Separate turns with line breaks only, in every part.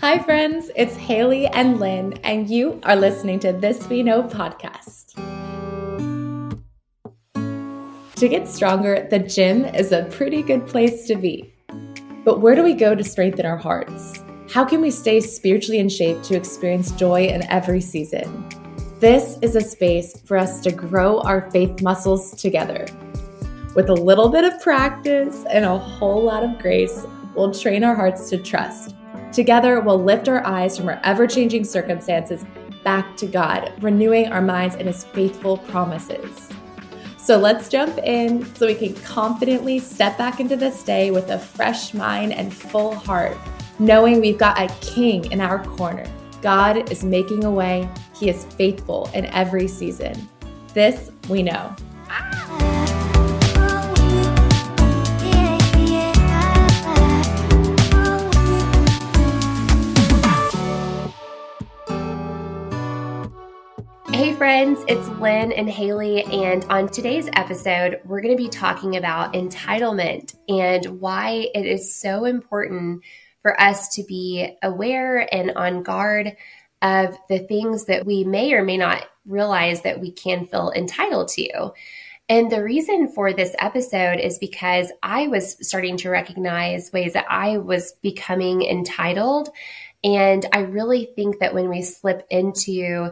Hi, friends. It's Haley and Lynn, and you are listening to This We Know podcast. To get stronger, the gym is a pretty good place to be. But where do we go to strengthen our hearts? How can we stay spiritually in shape to experience joy in every season? This is a space for us to grow our faith muscles together. With a little bit of practice and a whole lot of grace, we'll train our hearts to trust. Together, we'll lift our eyes from our ever changing circumstances back to God, renewing our minds in His faithful promises. So let's jump in so we can confidently step back into this day with a fresh mind and full heart, knowing we've got a king in our corner. God is making a way, He is faithful in every season. This we know. Ah.
Hey, friends, it's Lynn and Haley, and on today's episode, we're going to be talking about entitlement and why it is so important for us to be aware and on guard of the things that we may or may not realize that we can feel entitled to. And the reason for this episode is because I was starting to recognize ways that I was becoming entitled. And I really think that when we slip into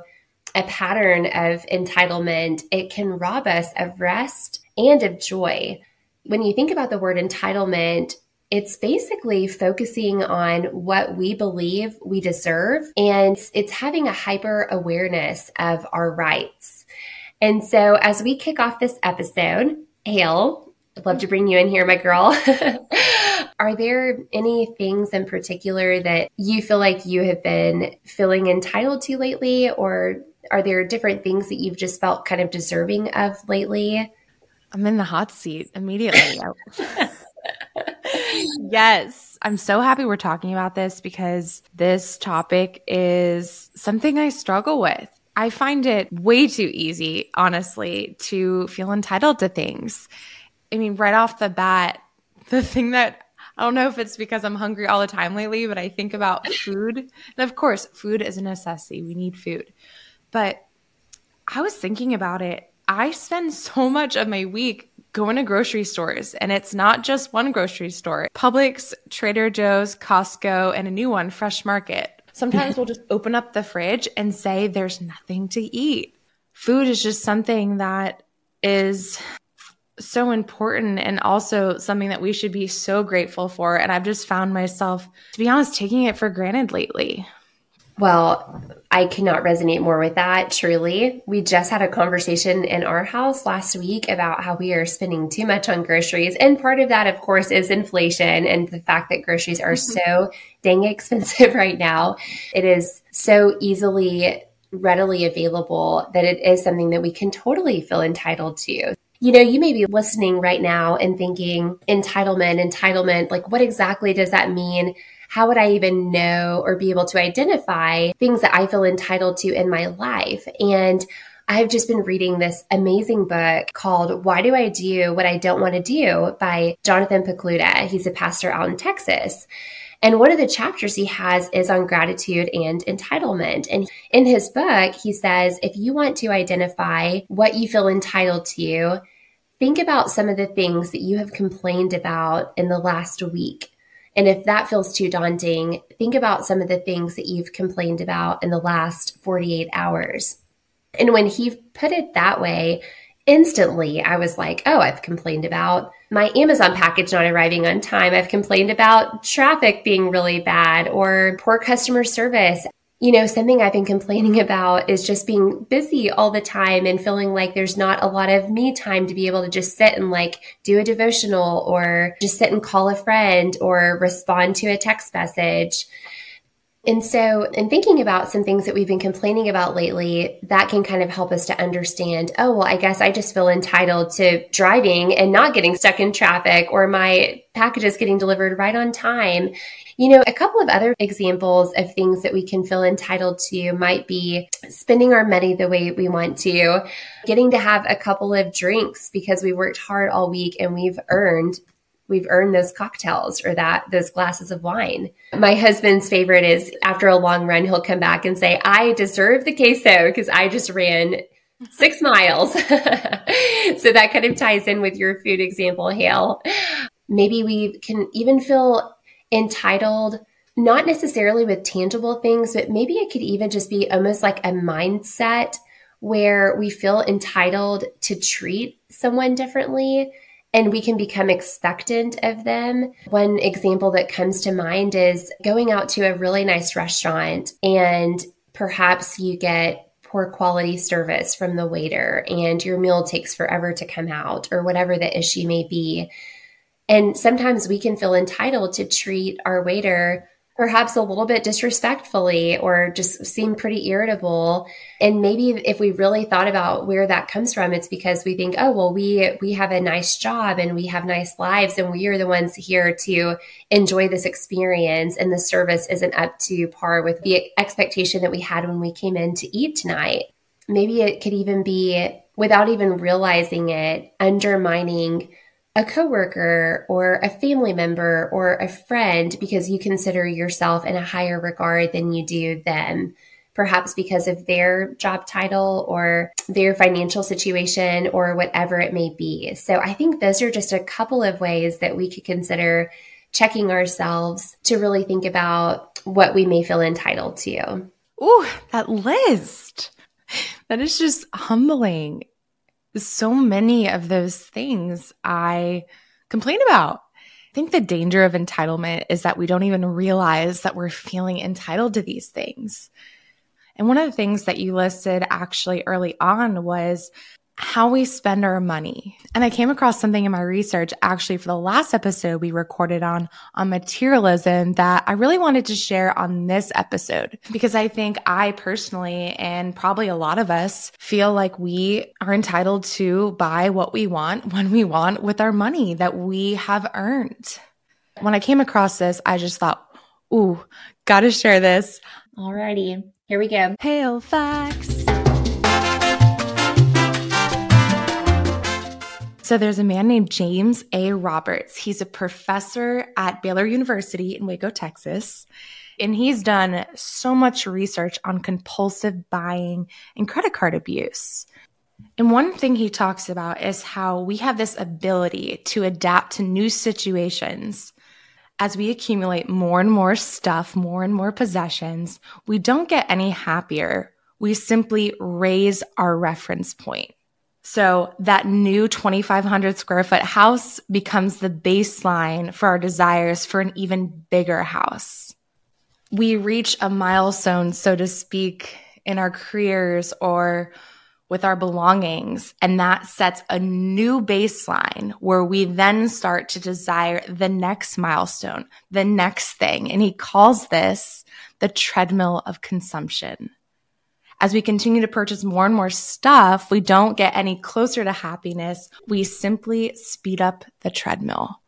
a pattern of entitlement, it can rob us of rest and of joy. When you think about the word entitlement, it's basically focusing on what we believe we deserve, and it's having a hyper awareness of our rights. And so, as we kick off this episode, Hale, I'd love to bring you in here, my girl. Are there any things in particular that you feel like you have been feeling entitled to lately, or are there different things that you've just felt kind of deserving of lately?
I'm in the hot seat immediately. yes. I'm so happy we're talking about this because this topic is something I struggle with. I find it way too easy, honestly, to feel entitled to things. I mean, right off the bat, the thing that I don't know if it's because I'm hungry all the time lately, but I think about food. And of course, food is a necessity. We need food. But I was thinking about it. I spend so much of my week going to grocery stores, and it's not just one grocery store Publix, Trader Joe's, Costco, and a new one, Fresh Market. Sometimes we'll just open up the fridge and say there's nothing to eat. Food is just something that is so important and also something that we should be so grateful for. And I've just found myself, to be honest, taking it for granted lately.
Well, I cannot resonate more with that, truly. We just had a conversation in our house last week about how we are spending too much on groceries. And part of that, of course, is inflation and the fact that groceries are mm-hmm. so dang expensive right now. It is so easily, readily available that it is something that we can totally feel entitled to. You know, you may be listening right now and thinking, entitlement, entitlement, like what exactly does that mean? How would I even know or be able to identify things that I feel entitled to in my life? And I've just been reading this amazing book called Why Do I Do What I Don't Want to Do by Jonathan Pokluda. He's a pastor out in Texas. And one of the chapters he has is on gratitude and entitlement. And in his book, he says if you want to identify what you feel entitled to, think about some of the things that you have complained about in the last week. And if that feels too daunting, think about some of the things that you've complained about in the last 48 hours. And when he put it that way, instantly I was like, oh, I've complained about my Amazon package not arriving on time. I've complained about traffic being really bad or poor customer service you know, something I've been complaining about is just being busy all the time and feeling like there's not a lot of me time to be able to just sit and like do a devotional or just sit and call a friend or respond to a text message. And so, in thinking about some things that we've been complaining about lately, that can kind of help us to understand oh, well, I guess I just feel entitled to driving and not getting stuck in traffic or my packages getting delivered right on time. You know, a couple of other examples of things that we can feel entitled to might be spending our money the way we want to, getting to have a couple of drinks because we worked hard all week and we've earned we've earned those cocktails or that those glasses of wine. My husband's favorite is after a long run, he'll come back and say, I deserve the queso because I just ran six miles. so that kind of ties in with your food example, Hale. Maybe we can even feel entitled, not necessarily with tangible things, but maybe it could even just be almost like a mindset where we feel entitled to treat someone differently and we can become expectant of them. One example that comes to mind is going out to a really nice restaurant and perhaps you get poor quality service from the waiter and your meal takes forever to come out or whatever the issue may be. And sometimes we can feel entitled to treat our waiter perhaps a little bit disrespectfully or just seem pretty irritable. And maybe if we really thought about where that comes from it's because we think oh well we we have a nice job and we have nice lives and we are the ones here to enjoy this experience and the service isn't up to par with the expectation that we had when we came in to eat tonight. Maybe it could even be without even realizing it undermining a coworker or a family member or a friend because you consider yourself in a higher regard than you do them perhaps because of their job title or their financial situation or whatever it may be. So I think those are just a couple of ways that we could consider checking ourselves to really think about what we may feel entitled to.
Ooh, that list. That is just humbling so many of those things I complain about. I think the danger of entitlement is that we don't even realize that we're feeling entitled to these things. And one of the things that you listed actually early on was how we spend our money. And I came across something in my research actually for the last episode we recorded on on materialism that I really wanted to share on this episode because I think I personally and probably a lot of us feel like we are entitled to buy what we want when we want with our money that we have earned. When I came across this, I just thought, "Ooh, got to share this."
Alrighty. Here we go.
Hale facts. So there's a man named James A. Roberts. He's a professor at Baylor University in Waco, Texas. And he's done so much research on compulsive buying and credit card abuse. And one thing he talks about is how we have this ability to adapt to new situations. As we accumulate more and more stuff, more and more possessions, we don't get any happier. We simply raise our reference point. So that new 2,500 square foot house becomes the baseline for our desires for an even bigger house. We reach a milestone, so to speak, in our careers or with our belongings. And that sets a new baseline where we then start to desire the next milestone, the next thing. And he calls this the treadmill of consumption as we continue to purchase more and more stuff, we don't get any closer to happiness. We simply speed up the treadmill.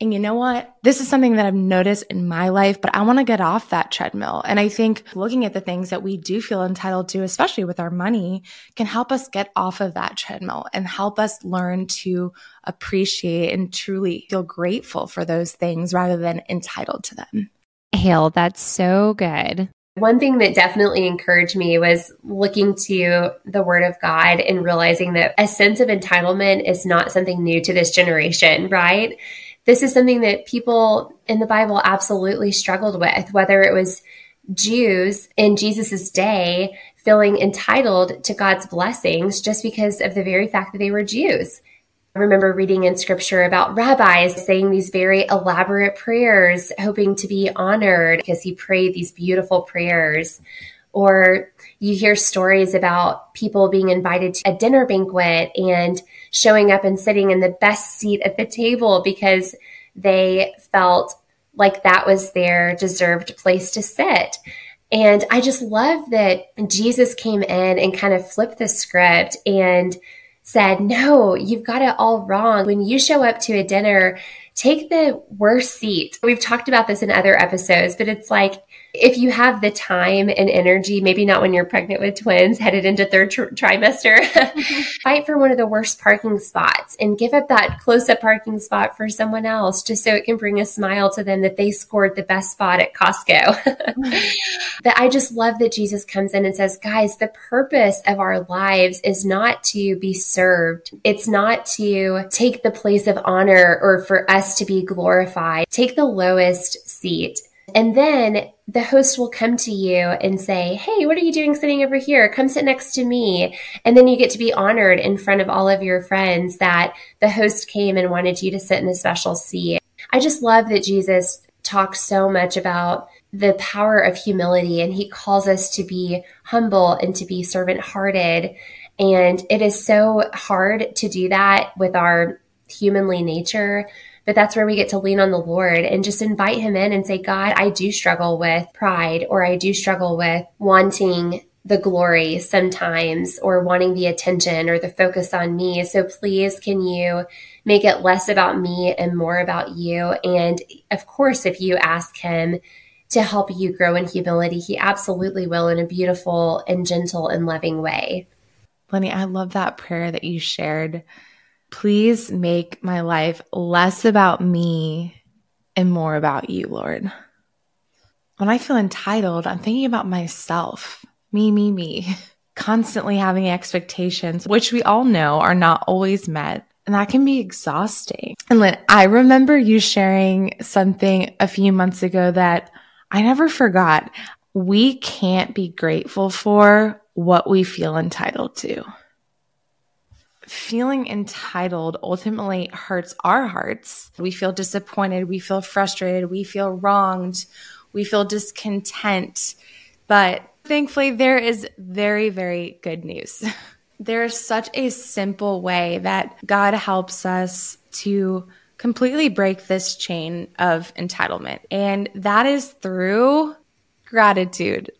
And you know what? This is something that I've noticed in my life, but I want to get off that treadmill. And I think looking at the things that we do feel entitled to, especially with our money, can help us get off of that treadmill and help us learn to appreciate and truly feel grateful for those things rather than entitled to them.
Hale, that's so good.
One thing that definitely encouraged me was looking to the Word of God and realizing that a sense of entitlement is not something new to this generation, right? This is something that people in the Bible absolutely struggled with, whether it was Jews in Jesus's day feeling entitled to God's blessings just because of the very fact that they were Jews. I remember reading in scripture about rabbis saying these very elaborate prayers, hoping to be honored because he prayed these beautiful prayers. Or you hear stories about people being invited to a dinner banquet and showing up and sitting in the best seat at the table because they felt like that was their deserved place to sit. And I just love that Jesus came in and kind of flipped the script and said, No, you've got it all wrong. When you show up to a dinner, take the worst seat. We've talked about this in other episodes, but it's like if you have the time and energy, maybe not when you're pregnant with twins, headed into third tr- trimester, fight for one of the worst parking spots and give up that close up parking spot for someone else just so it can bring a smile to them that they scored the best spot at Costco. that I just love that Jesus comes in and says, guys, the purpose of our lives is not to be served. It's not to take the place of honor or for us to be glorified. Take the lowest seat and then the host will come to you and say, Hey, what are you doing sitting over here? Come sit next to me. And then you get to be honored in front of all of your friends that the host came and wanted you to sit in a special seat. I just love that Jesus talks so much about the power of humility and he calls us to be humble and to be servant hearted. And it is so hard to do that with our humanly nature but that's where we get to lean on the Lord and just invite Him in and say, God, I do struggle with pride or I do struggle with wanting the glory sometimes or wanting the attention or the focus on me. So please, can you make it less about me and more about you? And of course, if you ask Him, to help you grow in humility, he absolutely will in a beautiful and gentle and loving way.
Lenny, I love that prayer that you shared Please make my life less about me and more about you, Lord. When I feel entitled, I'm thinking about myself, me, me, me, constantly having expectations, which we all know are not always met. And that can be exhausting. And Lynn, I remember you sharing something a few months ago that I never forgot. We can't be grateful for what we feel entitled to feeling entitled ultimately hurts our hearts. We feel disappointed, we feel frustrated, we feel wronged, we feel discontent. But thankfully, there is very, very good news. There is such a simple way that God helps us to completely break this chain of entitlement. And that is through gratitude.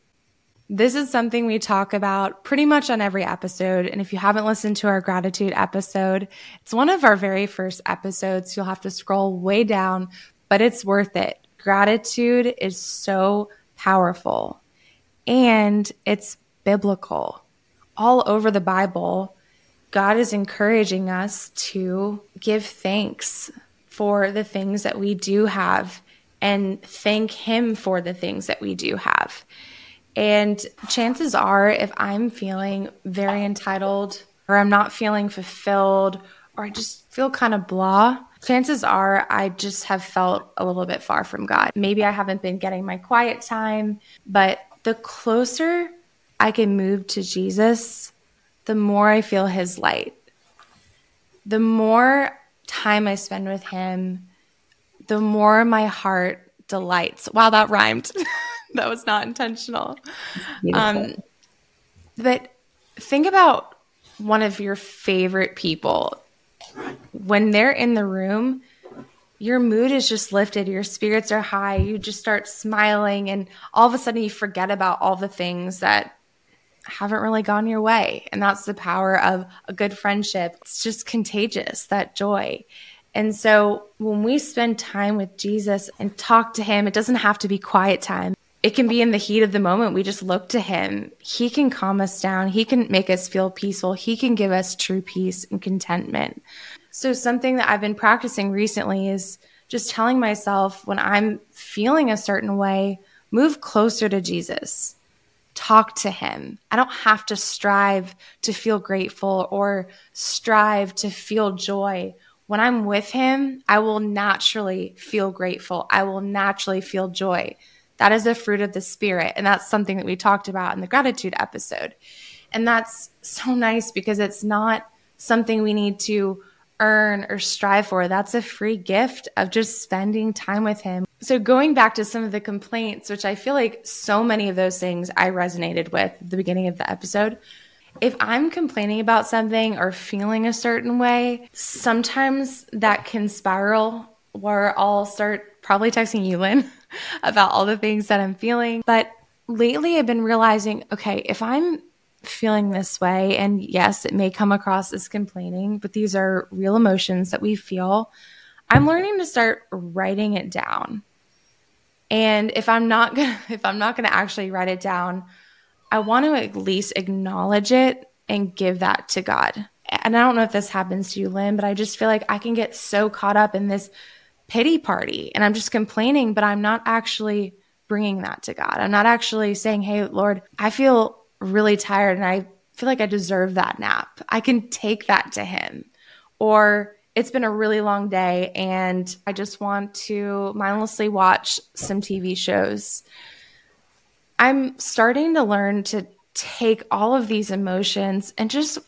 This is something we talk about pretty much on every episode. And if you haven't listened to our gratitude episode, it's one of our very first episodes. You'll have to scroll way down, but it's worth it. Gratitude is so powerful and it's biblical. All over the Bible, God is encouraging us to give thanks for the things that we do have and thank Him for the things that we do have. And chances are, if I'm feeling very entitled or I'm not feeling fulfilled or I just feel kind of blah, chances are I just have felt a little bit far from God. Maybe I haven't been getting my quiet time, but the closer I can move to Jesus, the more I feel his light. The more time I spend with him, the more my heart delights. Wow, that rhymed. that was not intentional. Um, but think about one of your favorite people. When they're in the room, your mood is just lifted, your spirits are high, you just start smiling, and all of a sudden you forget about all the things that haven't really gone your way. And that's the power of a good friendship. It's just contagious, that joy. And so when we spend time with Jesus and talk to him, it doesn't have to be quiet time it can be in the heat of the moment. We just look to him. He can calm us down. He can make us feel peaceful. He can give us true peace and contentment. So, something that I've been practicing recently is just telling myself when I'm feeling a certain way, move closer to Jesus. Talk to him. I don't have to strive to feel grateful or strive to feel joy. When I'm with him, I will naturally feel grateful. I will naturally feel joy that is a fruit of the spirit. And that's something that we talked about in the gratitude episode. And that's so nice because it's not something we need to earn or strive for. That's a free gift of just spending time with Him. So, going back to some of the complaints, which I feel like so many of those things I resonated with at the beginning of the episode. If I'm complaining about something or feeling a certain way, sometimes that can spiral where I'll start probably texting you, Lynn, about all the things that I'm feeling. But lately I've been realizing okay, if I'm feeling this way, and yes, it may come across as complaining, but these are real emotions that we feel. I'm learning to start writing it down. And if I'm not to if I'm not to actually write it down, I want to at least acknowledge it and give that to God. And I don't know if this happens to you, Lynn, but I just feel like I can get so caught up in this pity party and I'm just complaining, but I'm not actually bringing that to God. I'm not actually saying, Hey, Lord, I feel really tired and I feel like I deserve that nap. I can take that to Him. Or it's been a really long day and I just want to mindlessly watch some TV shows. I'm starting to learn to take all of these emotions and just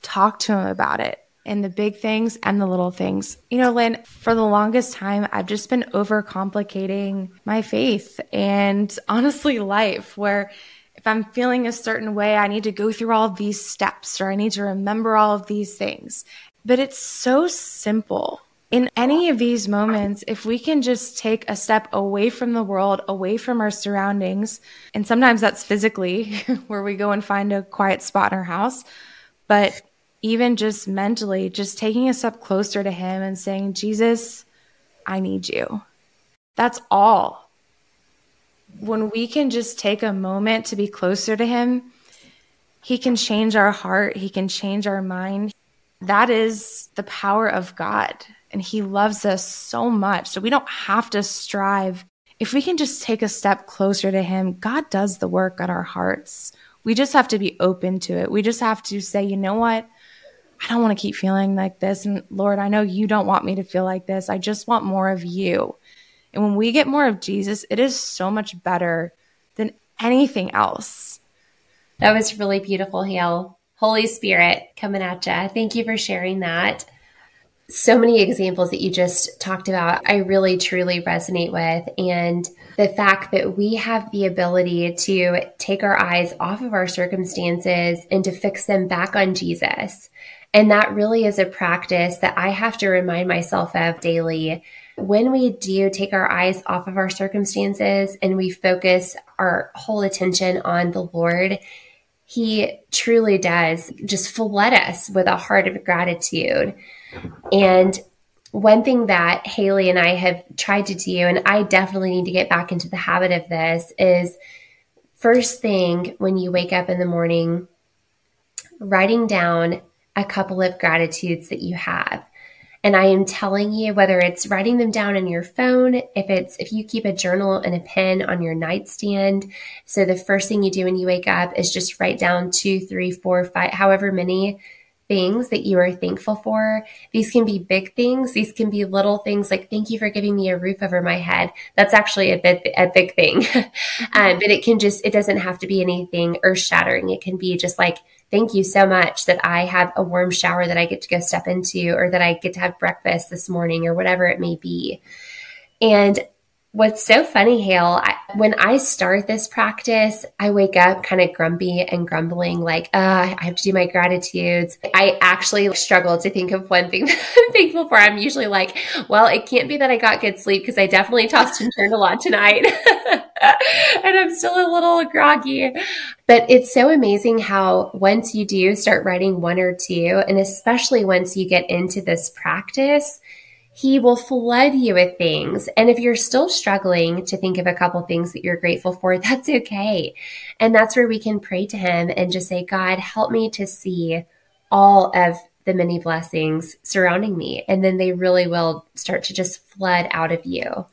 talk to him about it and the big things and the little things. You know, Lynn, for the longest time, I've just been overcomplicating my faith and honestly life, where if I'm feeling a certain way, I need to go through all of these steps or I need to remember all of these things. But it's so simple. In any of these moments, if we can just take a step away from the world, away from our surroundings, and sometimes that's physically where we go and find a quiet spot in our house, but even just mentally, just taking a step closer to Him and saying, Jesus, I need you. That's all. When we can just take a moment to be closer to Him, He can change our heart, He can change our mind. That is the power of God. And He loves us so much. So we don't have to strive. If we can just take a step closer to Him, God does the work on our hearts. We just have to be open to it. We just have to say, you know what? I don't want to keep feeling like this. And Lord, I know you don't want me to feel like this. I just want more of you. And when we get more of Jesus, it is so much better than anything else.
That was really beautiful, Hale. Holy Spirit coming at you. Thank you for sharing that. So many examples that you just talked about, I really truly resonate with. And the fact that we have the ability to take our eyes off of our circumstances and to fix them back on Jesus and that really is a practice that I have to remind myself of daily. When we do take our eyes off of our circumstances and we focus our whole attention on the Lord, He truly does just flood us with a heart of gratitude. And one thing that Haley and I have tried to do, and I definitely need to get back into the habit of this, is first thing when you wake up in the morning, writing down a couple of gratitudes that you have. And I am telling you, whether it's writing them down on your phone, if it's, if you keep a journal and a pen on your nightstand. So the first thing you do when you wake up is just write down two, three, four, five, however many things that you are thankful for. These can be big things. These can be little things like, thank you for giving me a roof over my head. That's actually a big, a big thing. um, but it can just, it doesn't have to be anything earth shattering. It can be just like, thank you so much that I have a warm shower that I get to go step into, or that I get to have breakfast this morning, or whatever it may be. And what's so funny, Hale, I, when I start this practice, I wake up kind of grumpy and grumbling, like, I have to do my gratitudes. I actually struggle to think of one thing that I'm thankful for. I'm usually like, well, it can't be that I got good sleep because I definitely tossed and turned a lot tonight. and I'm still a little groggy. But it's so amazing how once you do start writing one or two, and especially once you get into this practice, he will flood you with things. And if you're still struggling to think of a couple things that you're grateful for, that's okay. And that's where we can pray to him and just say, God, help me to see all of the many blessings surrounding me. And then they really will start to just flood out of you.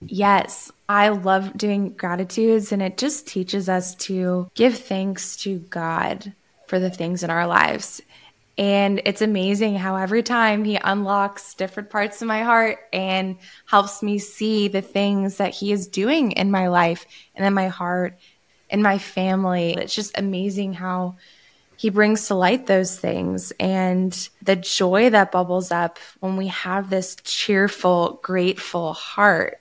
Yes, I love doing gratitudes, and it just teaches us to give thanks to God for the things in our lives. And it's amazing how every time he unlocks different parts of my heart and helps me see the things that he is doing in my life and in my heart, in my family. It's just amazing how he brings to light those things and the joy that bubbles up when we have this cheerful, grateful heart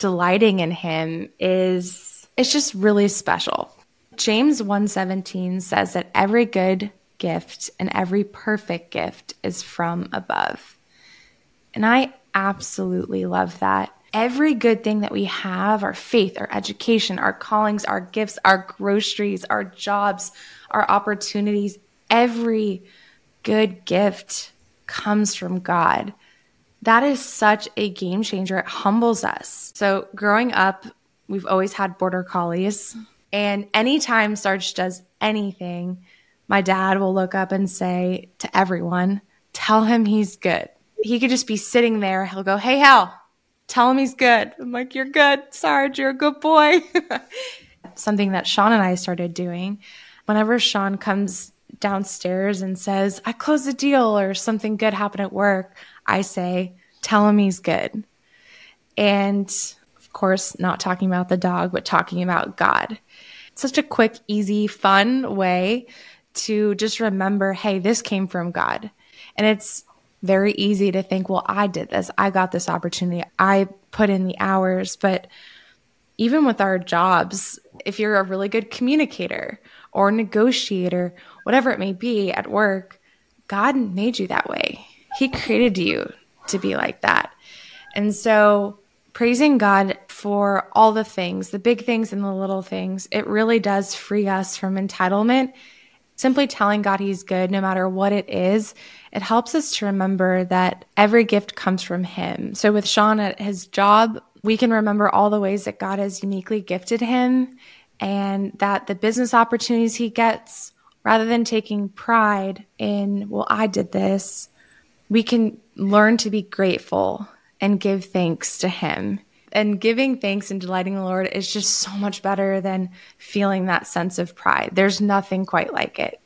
delighting in him is it's just really special. James 1:17 says that every good gift and every perfect gift is from above. And I absolutely love that. Every good thing that we have our faith, our education, our callings, our gifts, our groceries, our jobs, our opportunities every good gift comes from God. That is such a game changer. It humbles us. So, growing up, we've always had border collies. And anytime Sarge does anything, my dad will look up and say to everyone, Tell him he's good. He could just be sitting there. He'll go, Hey, Hal, tell him he's good. I'm like, You're good, Sarge. You're a good boy. Something that Sean and I started doing. Whenever Sean comes downstairs and says, I closed a deal or something good happened at work, I say, tell him he's good. And of course, not talking about the dog, but talking about God. such a quick, easy, fun way to just remember hey, this came from God. And it's very easy to think, well, I did this. I got this opportunity. I put in the hours. But even with our jobs, if you're a really good communicator or negotiator, whatever it may be at work, God made you that way. He created you to be like that. And so, praising God for all the things, the big things and the little things, it really does free us from entitlement. Simply telling God He's good, no matter what it is, it helps us to remember that every gift comes from Him. So, with Sean at his job, we can remember all the ways that God has uniquely gifted him and that the business opportunities he gets, rather than taking pride in, well, I did this, we can learn to be grateful and give thanks to Him. And giving thanks and delighting the Lord is just so much better than feeling that sense of pride. There's nothing quite like it.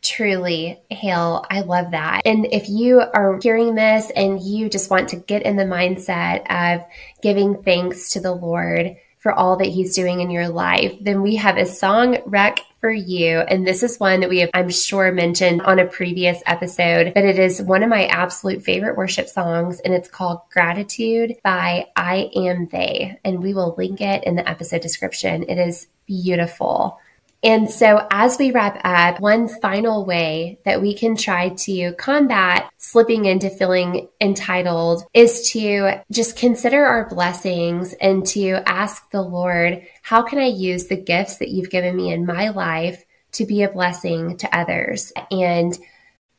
Truly, Hale, I love that. And if you are hearing this and you just want to get in the mindset of giving thanks to the Lord for all that He's doing in your life, then we have a song rec for you. And this is one that we have, I'm sure, mentioned on a previous episode, but it is one of my absolute favorite worship songs, and it's called Gratitude by I Am They. And we will link it in the episode description. It is beautiful. And so, as we wrap up, one final way that we can try to combat slipping into feeling entitled is to just consider our blessings and to ask the Lord, how can I use the gifts that you've given me in my life to be a blessing to others? And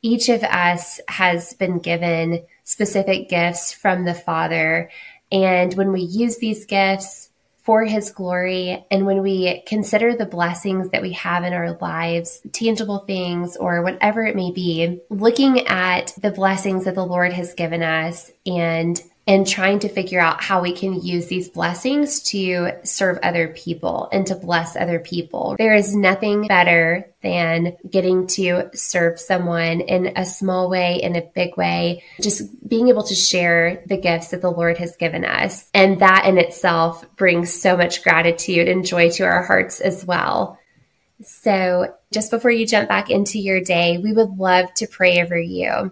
each of us has been given specific gifts from the Father. And when we use these gifts, for his glory. And when we consider the blessings that we have in our lives, tangible things or whatever it may be, looking at the blessings that the Lord has given us and and trying to figure out how we can use these blessings to serve other people and to bless other people. There is nothing better than getting to serve someone in a small way, in a big way, just being able to share the gifts that the Lord has given us. And that in itself brings so much gratitude and joy to our hearts as well. So, just before you jump back into your day, we would love to pray over you.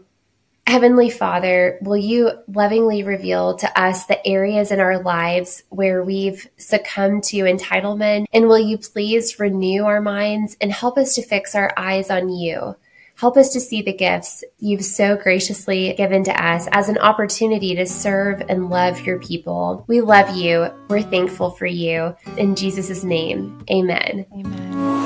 Heavenly Father, will you lovingly reveal to us the areas in our lives where we've succumbed to entitlement? And will you please renew our minds and help us to fix our eyes on you? Help us to see the gifts you've so graciously given to us as an opportunity to serve and love your people. We love you. We're thankful for you. In Jesus' name, amen.
Amen.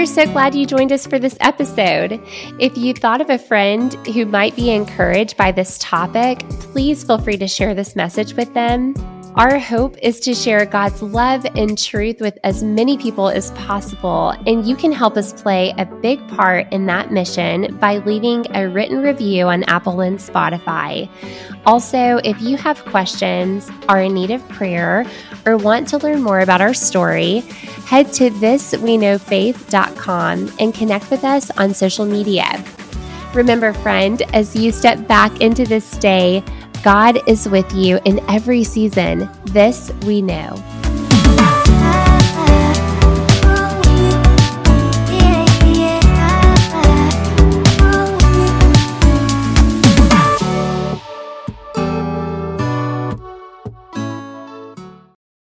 We're so glad you joined us for this episode. If you thought of a friend who might be encouraged by this topic, please feel free to share this message with them. Our hope is to share God's love and truth with as many people as possible, and you can help us play a big part in that mission by leaving a written review on Apple and Spotify. Also, if you have questions, are in need of prayer, or want to learn more about our story, head to thisweknowfaith.com and connect with us on social media. Remember, friend, as you step back into this day, God is with you in every season. This we know.